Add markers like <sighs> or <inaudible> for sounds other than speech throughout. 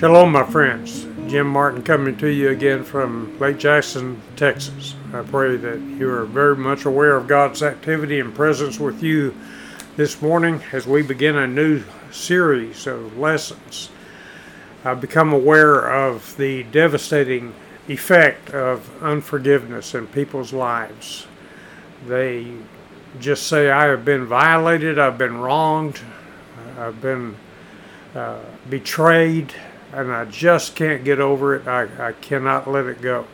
Shalom, my friends. Jim Martin coming to you again from Lake Jackson, Texas. I pray that you are very much aware of God's activity and presence with you this morning as we begin a new series of lessons. I've become aware of the devastating effect of unforgiveness in people's lives. They just say, I have been violated, I've been wronged, I've been uh, betrayed, and I just can't get over it. I, I cannot let it go.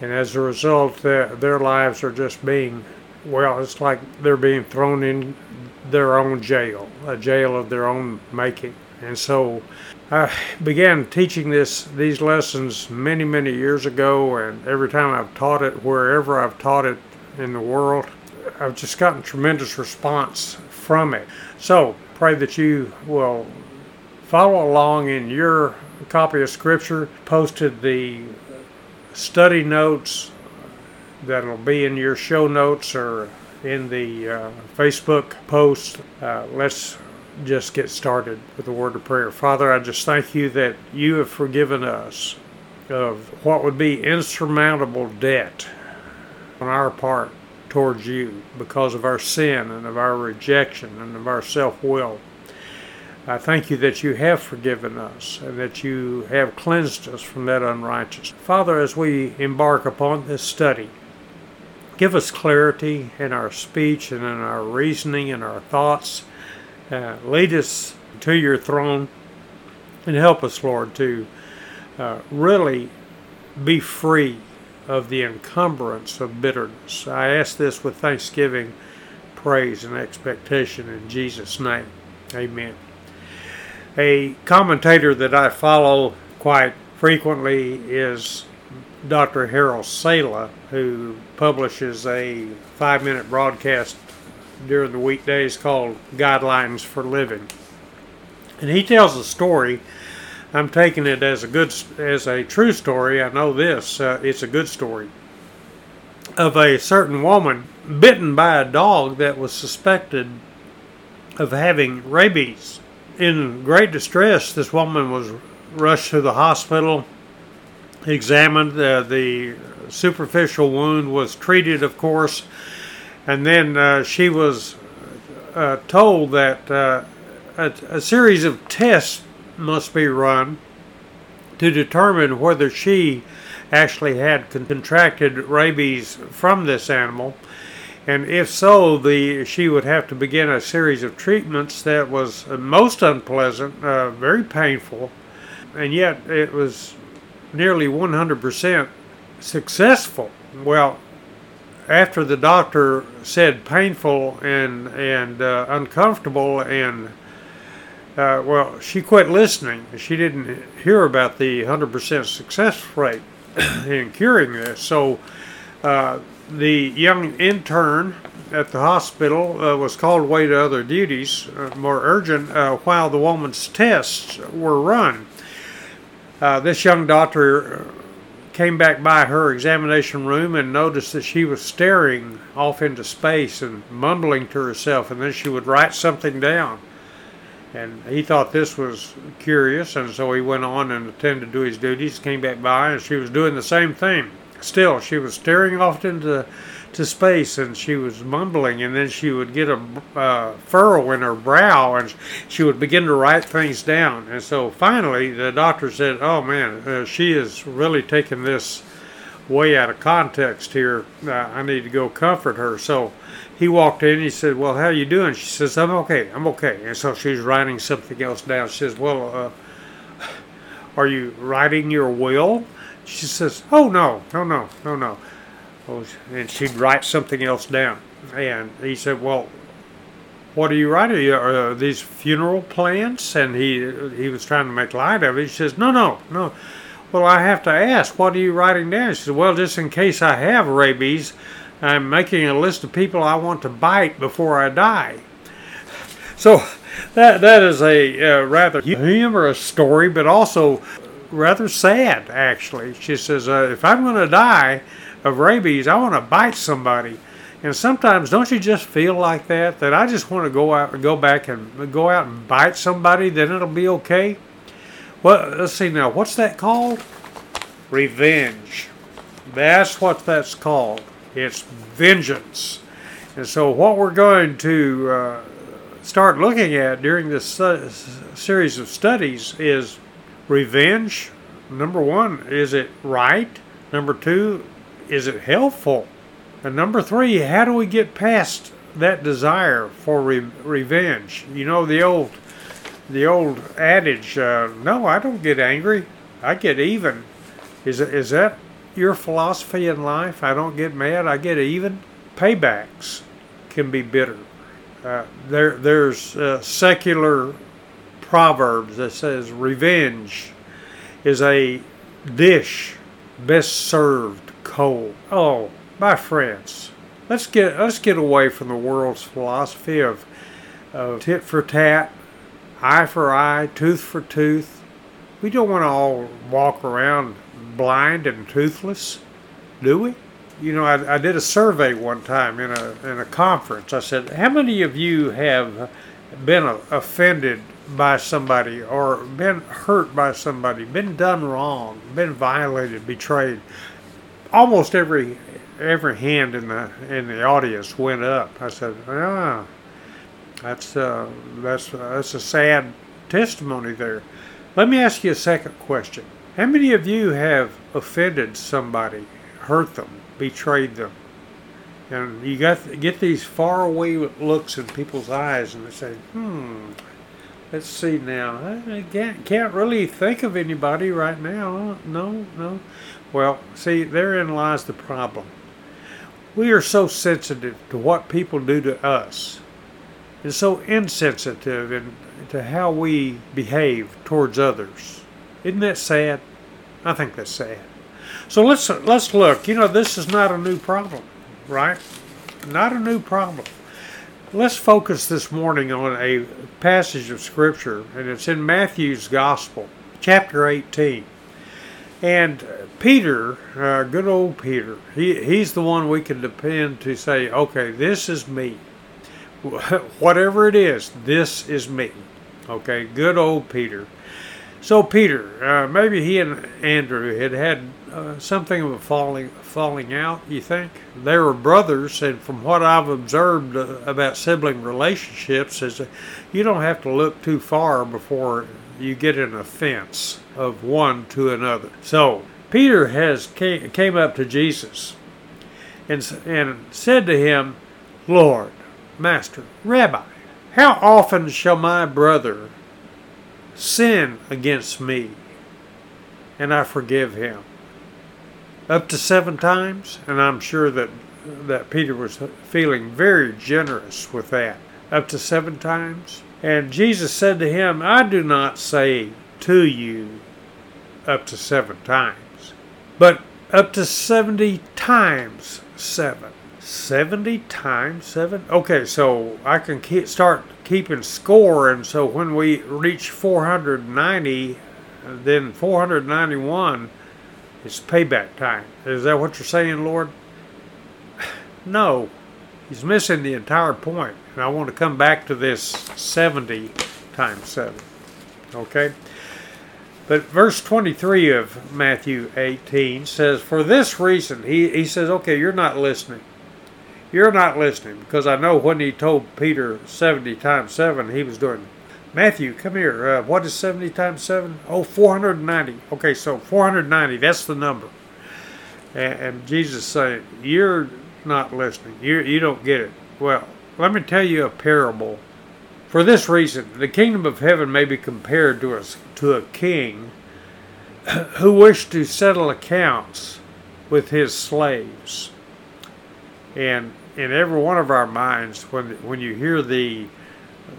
And as a result, their, their lives are just being, well, it's like they're being thrown in their own jail, a jail of their own making. And so I began teaching this these lessons many, many years ago, and every time I've taught it, wherever I've taught it in the world, I've just gotten tremendous response from it. So pray that you will follow along in your copy of Scripture. Posted the study notes that'll be in your show notes or in the uh, Facebook post. Uh, let's just get started with a word of prayer. Father, I just thank you that you have forgiven us of what would be insurmountable debt on our part towards you because of our sin and of our rejection and of our self will. I thank you that you have forgiven us and that you have cleansed us from that unrighteousness. Father, as we embark upon this study, give us clarity in our speech and in our reasoning and our thoughts. Uh, lead us to your throne and help us, Lord, to uh, really be free of the encumbrance of bitterness. I ask this with thanksgiving, praise, and expectation in Jesus' name. Amen. A commentator that I follow quite frequently is Dr. Harold Sala, who publishes a five minute broadcast during the weekdays called Guidelines for Living. And he tells a story I'm taking it as a good as a true story. I know this; uh, it's a good story of a certain woman bitten by a dog that was suspected of having rabies. In great distress, this woman was rushed to the hospital, examined. Uh, the superficial wound was treated, of course, and then uh, she was uh, told that uh, a, a series of tests must be run to determine whether she actually had contracted rabies from this animal. And if so, the she would have to begin a series of treatments that was most unpleasant, uh, very painful, and yet it was nearly 100% successful. Well, after the doctor said painful and and uh, uncomfortable and uh, well, she quit listening. She didn't hear about the 100% success rate in curing this. So uh, the young intern at the hospital uh, was called away to other duties, uh, more urgent, uh, while the woman's tests were run. Uh, this young doctor came back by her examination room and noticed that she was staring off into space and mumbling to herself, and then she would write something down. And he thought this was curious, and so he went on and attended to his duties, came back by, and she was doing the same thing. Still, she was staring off into to space and she was mumbling, and then she would get a uh, furrow in her brow and she would begin to write things down. And so finally, the doctor said, Oh man, uh, she is really taking this way out of context here. Uh, I need to go comfort her. So he walked in. He said, "Well, how are you doing?" She says, "I'm okay. I'm okay." And so she's writing something else down. She says, "Well, uh, are you writing your will?" She says, "Oh no, no, no, no, no." Oh, and she'd write something else down. And he said, "Well, what are you writing? Are these funeral plans?" And he he was trying to make light of it. She says, "No, no, no." Well, I have to ask, what are you writing down? She says, "Well, just in case I have rabies." I'm making a list of people I want to bite before I die. So that that is a uh, rather humorous story, but also rather sad. Actually, she says, uh, "If I'm going to die of rabies, I want to bite somebody." And sometimes, don't you just feel like that? That I just want to go out, and go back and go out and bite somebody, then it'll be okay. Well, let's see now. What's that called? Revenge. That's what that's called. It's vengeance. And so, what we're going to uh, start looking at during this uh, series of studies is revenge. Number one, is it right? Number two, is it helpful? And number three, how do we get past that desire for re- revenge? You know the old, the old adage. Uh, no, I don't get angry. I get even. Is is that your philosophy in life? I don't get mad. I get even. Paybacks can be bitter. Uh, there, there's uh, secular proverbs that says revenge is a dish best served cold. Oh, my friends, let's get let's get away from the world's philosophy of, of tit for tat, eye for eye, tooth for tooth. We don't want to all walk around blind and toothless, do we? You know, I, I did a survey one time in a in a conference. I said, "How many of you have been offended by somebody or been hurt by somebody, been done wrong, been violated, betrayed?" Almost every every hand in the in the audience went up. I said, "Ah, that's uh, that's uh, that's a sad testimony there." Let me ask you a second question. How many of you have offended somebody, hurt them, betrayed them? And you got get these faraway looks in people's eyes, and they say, "Hmm, let's see now. I can't, can't really think of anybody right now. No, no." Well, see, therein lies the problem. We are so sensitive to what people do to us, and so insensitive in, to how we behave towards others. Isn't that sad? I think that's sad. So let's let's look. You know, this is not a new problem, right? Not a new problem. Let's focus this morning on a passage of scripture, and it's in Matthew's Gospel, chapter 18. And Peter, uh, good old Peter, he, he's the one we can depend to say, okay, this is me. <laughs> Whatever it is, this is me. Okay, good old Peter. So Peter, uh, maybe he and Andrew had had uh, something of a falling falling out. You think they were brothers, and from what I've observed uh, about sibling relationships, is you don't have to look too far before you get an offense of one to another. So Peter has came, came up to Jesus and and said to him, Lord, Master, Rabbi, how often shall my brother sin against me and I forgive him. Up to seven times, and I'm sure that that Peter was feeling very generous with that. Up to seven times. And Jesus said to him, I do not say to you up to seven times, but up to 70 times seven. 70 times 7? Okay, so I can keep, start keeping score, and so when we reach 490, then 491 is payback time. Is that what you're saying, Lord? <sighs> No. He's missing the entire point. And I want to come back to this 70 times 7. Okay? But verse 23 of Matthew 18 says, For this reason, he, he says, okay, you're not listening. You're not listening because I know when he told Peter 70 times 7, he was doing. Matthew, come here. Uh, what is 70 times 7? Oh, 490. Okay, so 490, that's the number. And, and Jesus saying, You're not listening. You, you don't get it. Well, let me tell you a parable. For this reason, the kingdom of heaven may be compared to a, to a king <clears throat> who wished to settle accounts with his slaves. And in every one of our minds, when when you hear the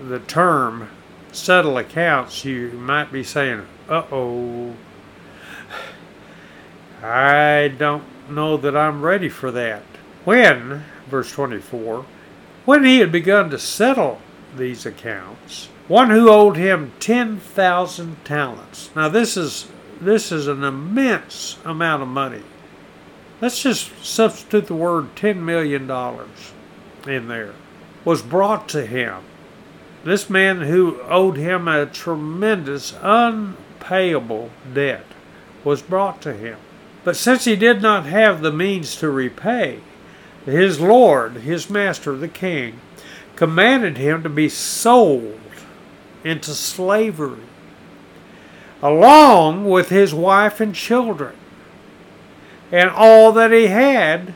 the term settle accounts, you might be saying, "Uh oh, I don't know that I'm ready for that." When, verse 24, when he had begun to settle these accounts, one who owed him 10,000 talents. Now this is this is an immense amount of money. Let's just substitute the word $10 million in there. Was brought to him. This man who owed him a tremendous, unpayable debt was brought to him. But since he did not have the means to repay, his lord, his master, the king, commanded him to be sold into slavery, along with his wife and children, and all that he had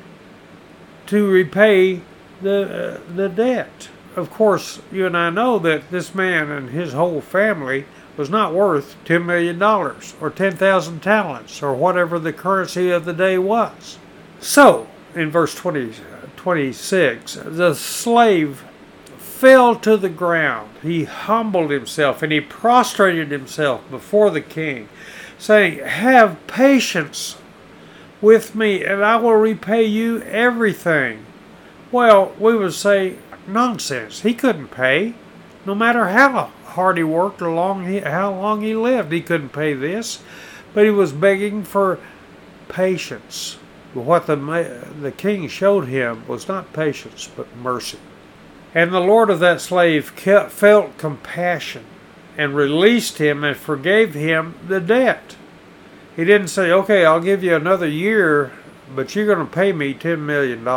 to repay the, uh, the debt. Of course, you and I know that this man and his whole family was not worth $10 million or 10,000 talents or whatever the currency of the day was. So, in verse 20, 26, the slave fell to the ground. He humbled himself and he prostrated himself before the king, saying, Have patience with me, and I will repay you everything. Well, we would say, Nonsense. He couldn't pay. No matter how hard he worked or long he, how long he lived, he couldn't pay this. But he was begging for patience. What the, the king showed him was not patience, but mercy. And the Lord of that slave felt compassion and released him and forgave him the debt. He didn't say, okay, I'll give you another year, but you're going to pay me $10 million.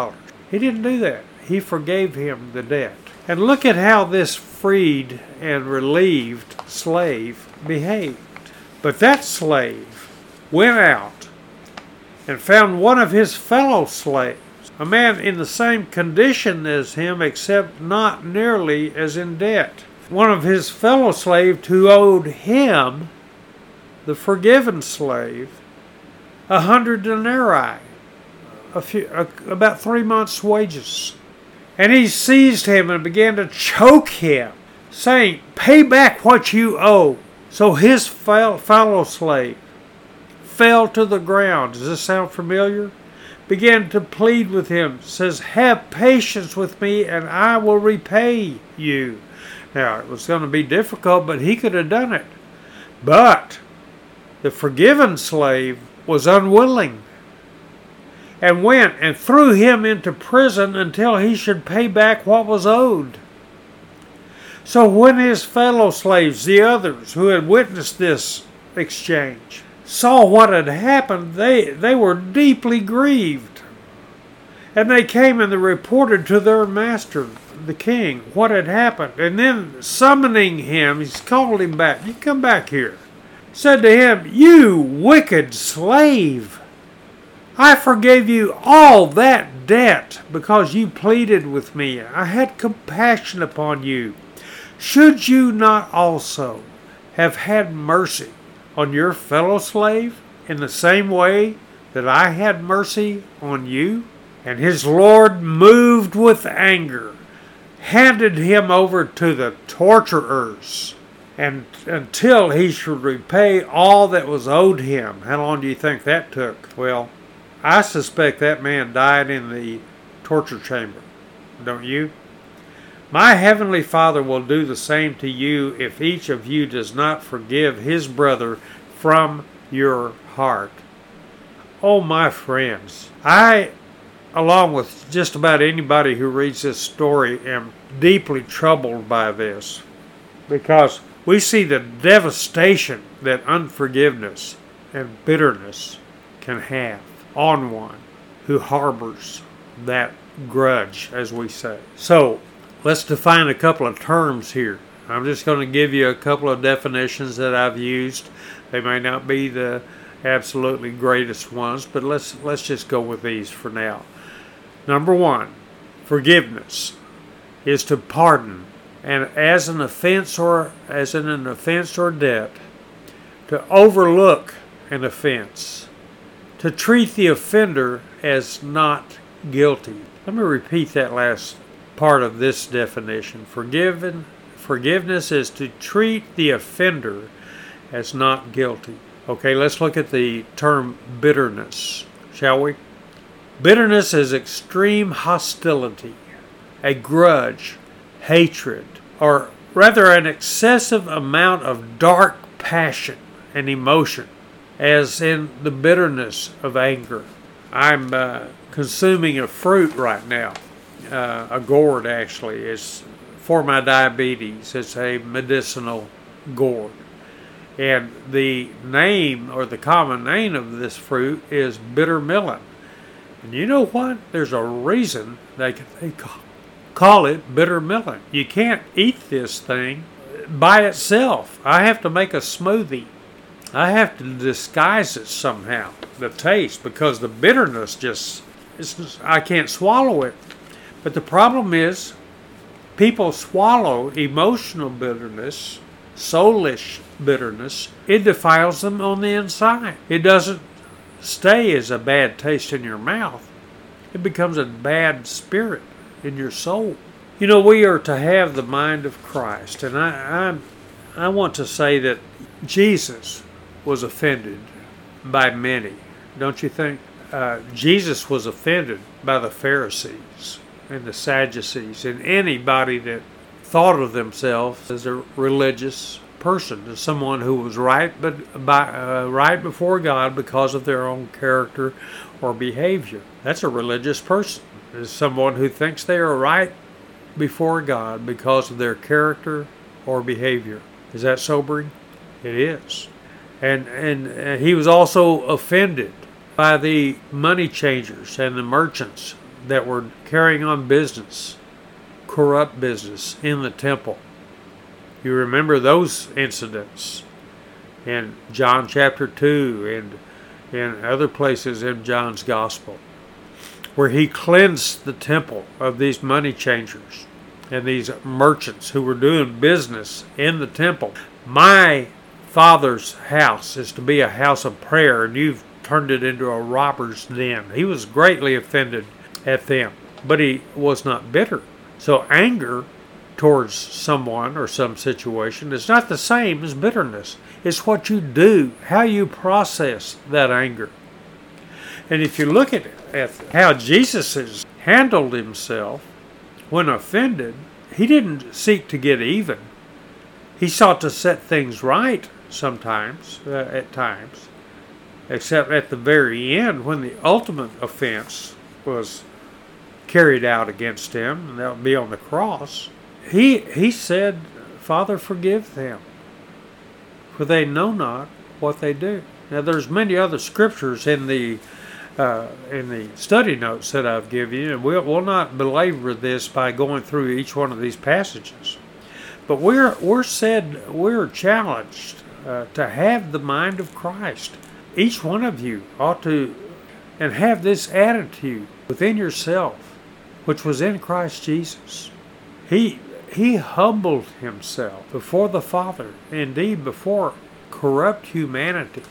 He didn't do that. He forgave him the debt. And look at how this freed and relieved slave behaved. But that slave went out and found one of his fellow slaves a man in the same condition as him, except not nearly as in debt. One of his fellow slaves who owed him, the forgiven slave, a hundred denarii, a few, a, about three months' wages. And he seized him and began to choke him, saying, Pay back what you owe. So his fellow slave fell to the ground. Does this sound familiar? began to plead with him, says, Have patience with me and I will repay you. Now, it was going to be difficult, but he could have done it. But the forgiven slave was unwilling and went and threw him into prison until he should pay back what was owed. So when his fellow slaves, the others who had witnessed this exchange, saw what had happened, they, they were deeply grieved. And they came and they reported to their master, the king, what had happened. And then summoning him, he called him back. You come back here. Said to him, You wicked slave! I forgave you all that debt because you pleaded with me. I had compassion upon you. Should you not also have had mercy on your fellow slave in the same way that I had mercy on you? And his Lord, moved with anger, handed him over to the torturers and until he should repay all that was owed him. How long do you think that took? Well, I suspect that man died in the torture chamber. Don't you? My heavenly Father will do the same to you if each of you does not forgive his brother from your heart. Oh, my friends, I, along with just about anybody who reads this story, am deeply troubled by this because we see the devastation that unforgiveness and bitterness can have on one who harbors that grudge, as we say. So, let's define a couple of terms here. I'm just going to give you a couple of definitions that I've used. They may not be the absolutely greatest ones, but let's let's just go with these for now. Number 1, forgiveness is to pardon and as an offense or as in an offense or debt to overlook an offense to treat the offender as not guilty. Let me repeat that last part of this definition. Forgiven, forgiveness is to treat the offender as not guilty. Okay, let's look at the term bitterness, shall we? Bitterness is extreme hostility, a grudge, hatred, or rather an excessive amount of dark passion and emotion, as in the bitterness of anger. I'm uh, consuming a fruit right now uh, a gourd actually. is for my diabetes. It's a medicinal gourd. And the name or the common name of this fruit is bitter melon. And you know what? There's a reason they, they call it bitter melon. You can't eat this thing by itself. I have to make a smoothie. I have to disguise it somehow, the taste, because the bitterness just, I can't swallow it. But the problem is, people swallow emotional bitterness, soulish bitterness. It defiles them on the inside. It doesn't stay as a bad taste in your mouth. It becomes a bad spirit in your soul. You know, we are to have the mind of Christ, and I, I, I want to say that Jesus was offended by many, don't you think? Uh, Jesus was offended by the Pharisees and the Sadducees and anybody that thought of themselves as a religious person, as someone who was right, but by, uh, right before God because of their own character or behavior. That's a religious person. Is someone who thinks they are right before God because of their character or behavior. Is that sobering? It is. And and uh, he was also offended by the money changers and the merchants that were carrying on business, corrupt business in the temple. You remember those incidents in John chapter 2 and in other places in John's gospel, where he cleansed the temple of these money changers and these merchants who were doing business in the temple. My father's house is to be a house of prayer, and you've turned it into a robber's den. He was greatly offended at them, but he was not bitter. So anger towards someone or some situation is not the same as bitterness. It's what you do, how you process that anger. And if you look at, at how Jesus has handled himself when offended, he didn't seek to get even. He sought to set things right sometimes, uh, at times, except at the very end when the ultimate offense was carried out against him, and that would be on the cross he he said, Father, forgive them, for they know not what they do. Now, there's many other scriptures in the uh, in the study notes that I've given you, and we'll, we'll not belabor this by going through each one of these passages. But we're we're said we're challenged uh, to have the mind of Christ. Each one of you ought to and have this attitude within yourself, which was in Christ Jesus. He he humbled himself before the Father, indeed before corrupt humanity,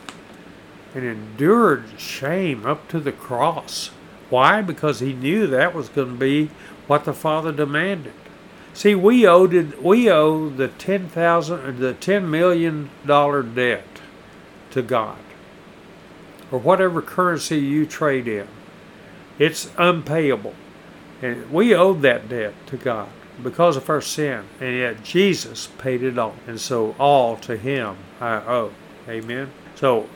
and endured shame up to the cross. Why? Because he knew that was going to be what the Father demanded. See, we owed we owe the ten thousand the ten million dollar debt to God, or whatever currency you trade in. It's unpayable, and we owed that debt to God because of our sin, and yet Jesus paid it all. And so all to him I owe. Amen. So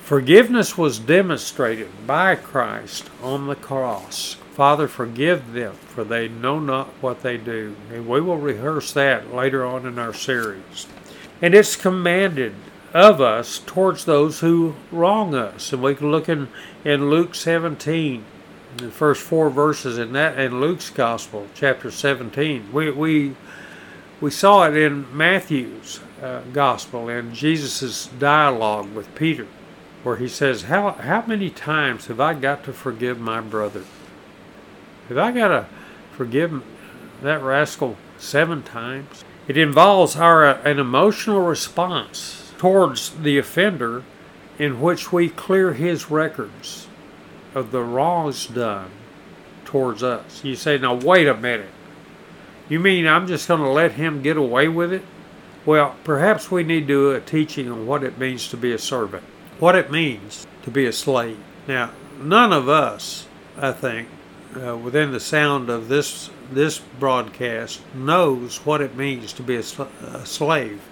forgiveness was demonstrated by Christ on the cross. Father, forgive them, for they know not what they do. And we will rehearse that later on in our series. And it's commanded of us towards those who wrong us. And we can look in, in Luke 17 the first four verses in that in Luke's gospel, chapter 17. We we we saw it in Matthew's uh, gospel in Jesus' dialogue with Peter, where he says, "How how many times have I got to forgive my brother? Have I got to forgive that rascal seven times?" It involves our uh, an emotional response towards the offender, in which we clear his records of the wrongs done towards us. You say, now wait a minute. You mean I'm just going to let him get away with it? Well, perhaps we need to do a teaching on what it means to be a servant, what it means to be a slave. Now, none of us, I think, uh, within the sound of this this broadcast, knows what it means to be a, sl- a slave.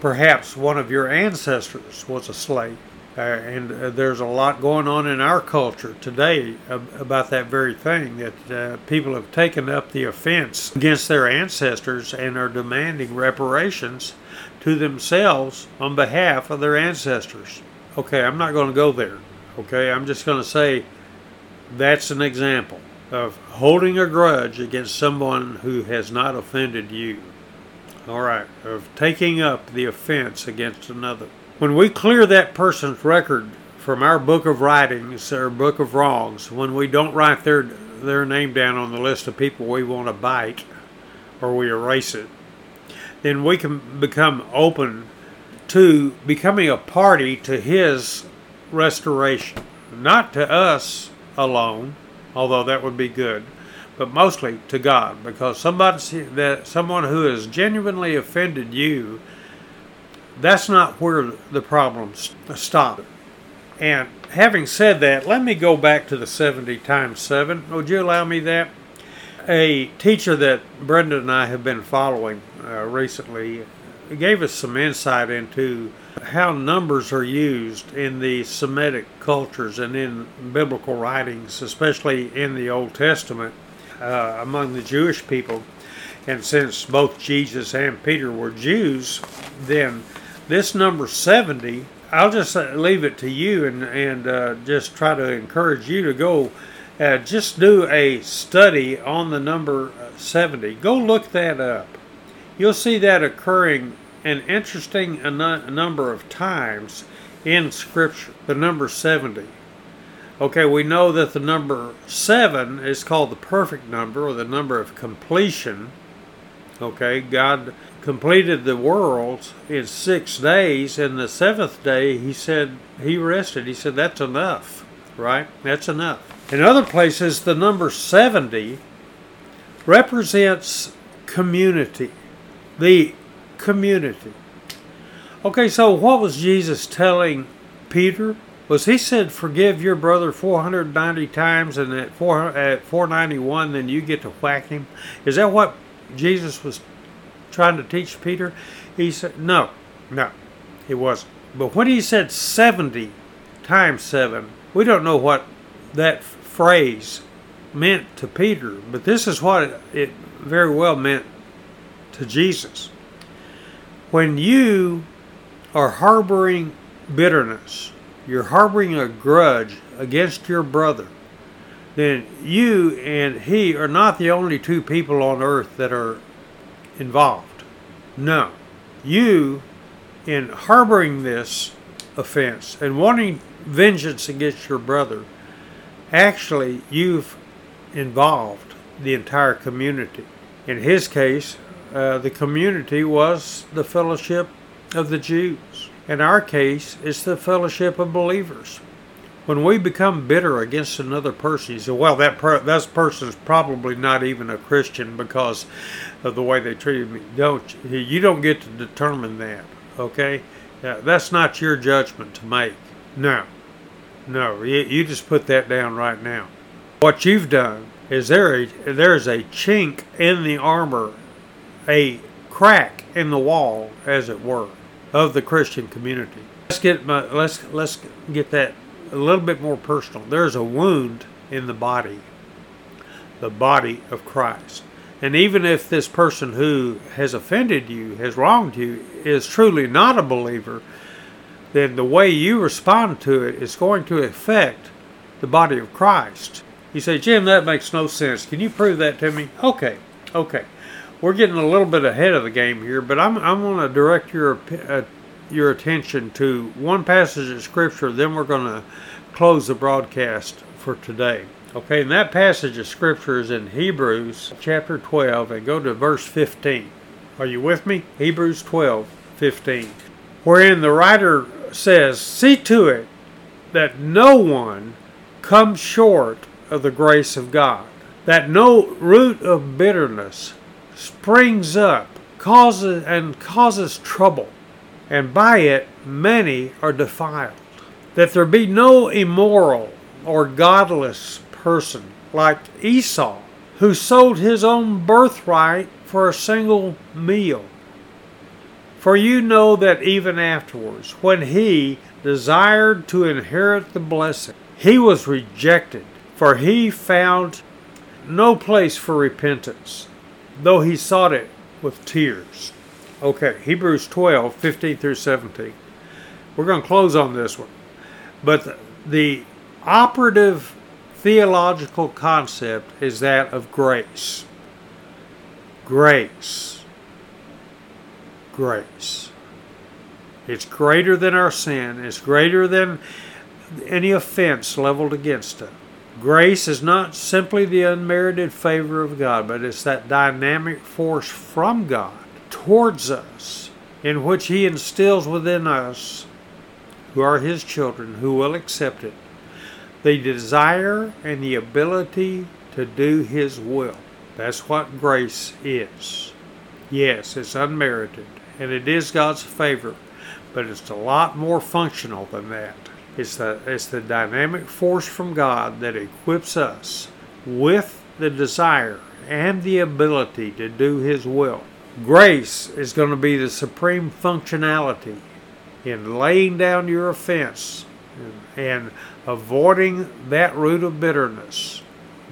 Perhaps one of your ancestors was a slave. Uh, and uh, there's a lot going on in our culture today about that very thing that uh, people have taken up the offense against their ancestors and are demanding reparations to themselves on behalf of their ancestors. Okay, I'm not going to go there. Okay, I'm just going to say that's an example of holding a grudge against someone who has not offended you. All right, of taking up the offense against another when we clear that person's record from our book of writings or book of wrongs, when we don't write their their name down on the list of people we want to bite or we erase it, then we can become open to becoming a party to his restoration. Not to us alone, although that would be good, but mostly to God, because somebody that someone who has genuinely offended you that's not where the problems stop. And having said that, let me go back to the 70 times 7. Would you allow me that? A teacher that Brenda and I have been following uh, recently gave us some insight into how numbers are used in the Semitic cultures and in biblical writings, especially in the Old Testament uh, among the Jewish people. And since both Jesus and Peter were Jews, then this number 70, I'll just uh, leave it to you and, and uh, just try to encourage you to go uh, just do a study on the number uh, 70. Go look that up. You'll see that occurring an interesting number of times in Scripture, the number 70. Okay, we know that the number 7 is called the perfect number or the number of completion. Okay, God completed the world in six days, and the seventh day he said he rested. He said that's enough, right? That's enough. In other places, the number 70 represents community. The community. Okay, so what was Jesus telling Peter? Was he said, forgive your brother 490 times, and at, 4, at 491, then you get to whack him? Is that what Jesus was trying to teach Peter? He said, no, no, he wasn't. But when he said 70 times 7, we don't know what that phrase meant to Peter, but this is what it very well meant to Jesus. When you are harboring bitterness, you're harboring a grudge against your brother, then you and he are not the only two people on earth that are involved. No. You, in harboring this offense and wanting vengeance against your brother, actually you've involved the entire community. In his case, uh, the community was the fellowship of the Jews. In our case, it's the fellowship of believers when we become bitter against another person, you say, well, that per- that person is probably not even a Christian because of the way they treated me. Don't you don't get to determine that, okay? Uh, that's not your judgment to make. No, no, you, you just put that down right now. What you've done is there a, there's a chink in the armor, a crack in the wall, as it were, of the Christian community. Let's get my, let's let's get that a little bit more personal. There's a wound in the body, the body of Christ. And even if this person who has offended you, has wronged you, is truly not a believer, then the way you respond to it is going to affect the body of Christ. You say, Jim, that makes no sense. Can you prove that to me? Okay, okay. We're getting a little bit ahead of the game here, but I'm, I'm going to direct your uh, your attention to one passage of Scripture, then we're going to close the broadcast for today. Okay, and that passage of Scripture is in Hebrews chapter 12, and go to verse 15. Are you with me? Hebrews 12, 15. Wherein the writer says, See to it that no one comes short of the grace of God, that no root of bitterness springs up causes and causes trouble and by it many are defiled. That there be no immoral or godless person like Esau, who sold his own birthright for a single meal. For you know that even afterwards, when he, desired to inherit the blessing. He was rejected, for he found no place for repentance, though he sought it with tears. Okay, Hebrews 12, 15 through 17. We're going to close on this one. But the, operative theological concept is that of grace. Grace. Grace. It's greater than our sin, it's greater than any offense leveled against it. Grace is not simply the unmerited favor of God, but it's that dynamic force from God towards us in which He instills within us, who are His children, who will accept it, the desire and the ability to do His will. That's what grace is. Yes, it's unmerited, and it is God's favor, but it's a lot more functional than that. It's the, it's the dynamic force from God that equips us with the desire and the ability to do His will. Grace is going to be the supreme functionality in laying down your offense and avoiding that root of bitterness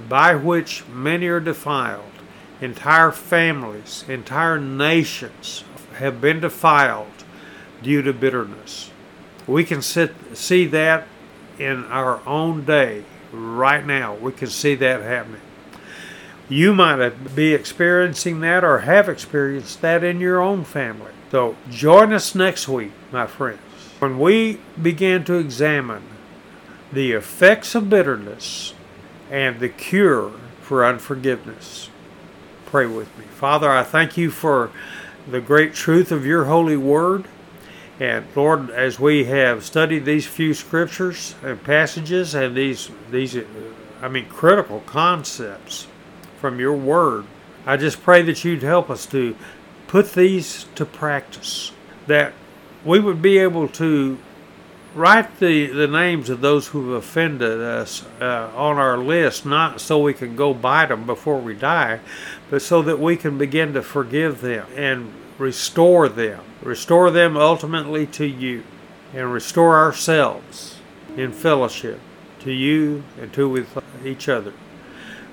by which many are defiled. Entire families, entire nations have been defiled due to bitterness. We can sit, see that in our own day right now. We can see that happening. You might be experiencing that or have experienced that in your own family. So join us next week, my friends, when we begin to examine the effects of bitterness and the cure for unforgiveness. Pray with me. Father, I thank you for the great truth of your holy word. And Lord, as we have studied these few scriptures and passages and these these I mean critical concepts from your word, I just pray that you'd help us to put these to practice. That we would be able to write the, the names of those who've offended us uh, on our list, not so we can go bite them before we die, but so that we can begin to forgive them and restore them. Restore them ultimately to you and restore ourselves in fellowship to you and to with each other.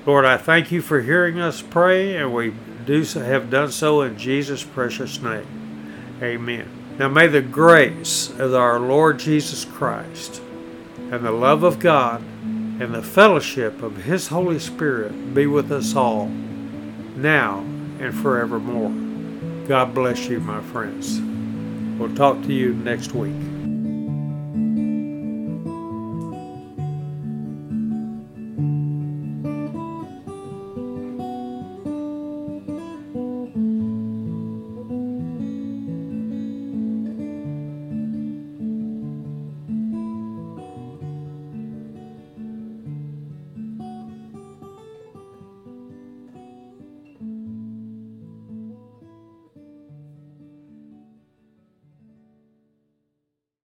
Lord, I thank you for hearing us pray, and we do have done so in Jesus' precious name. Amen. Now may the grace of our Lord Jesus Christ and the love of God and the fellowship of His Holy Spirit be with us all, now and forevermore. God bless you, my friends. We'll talk to you next week.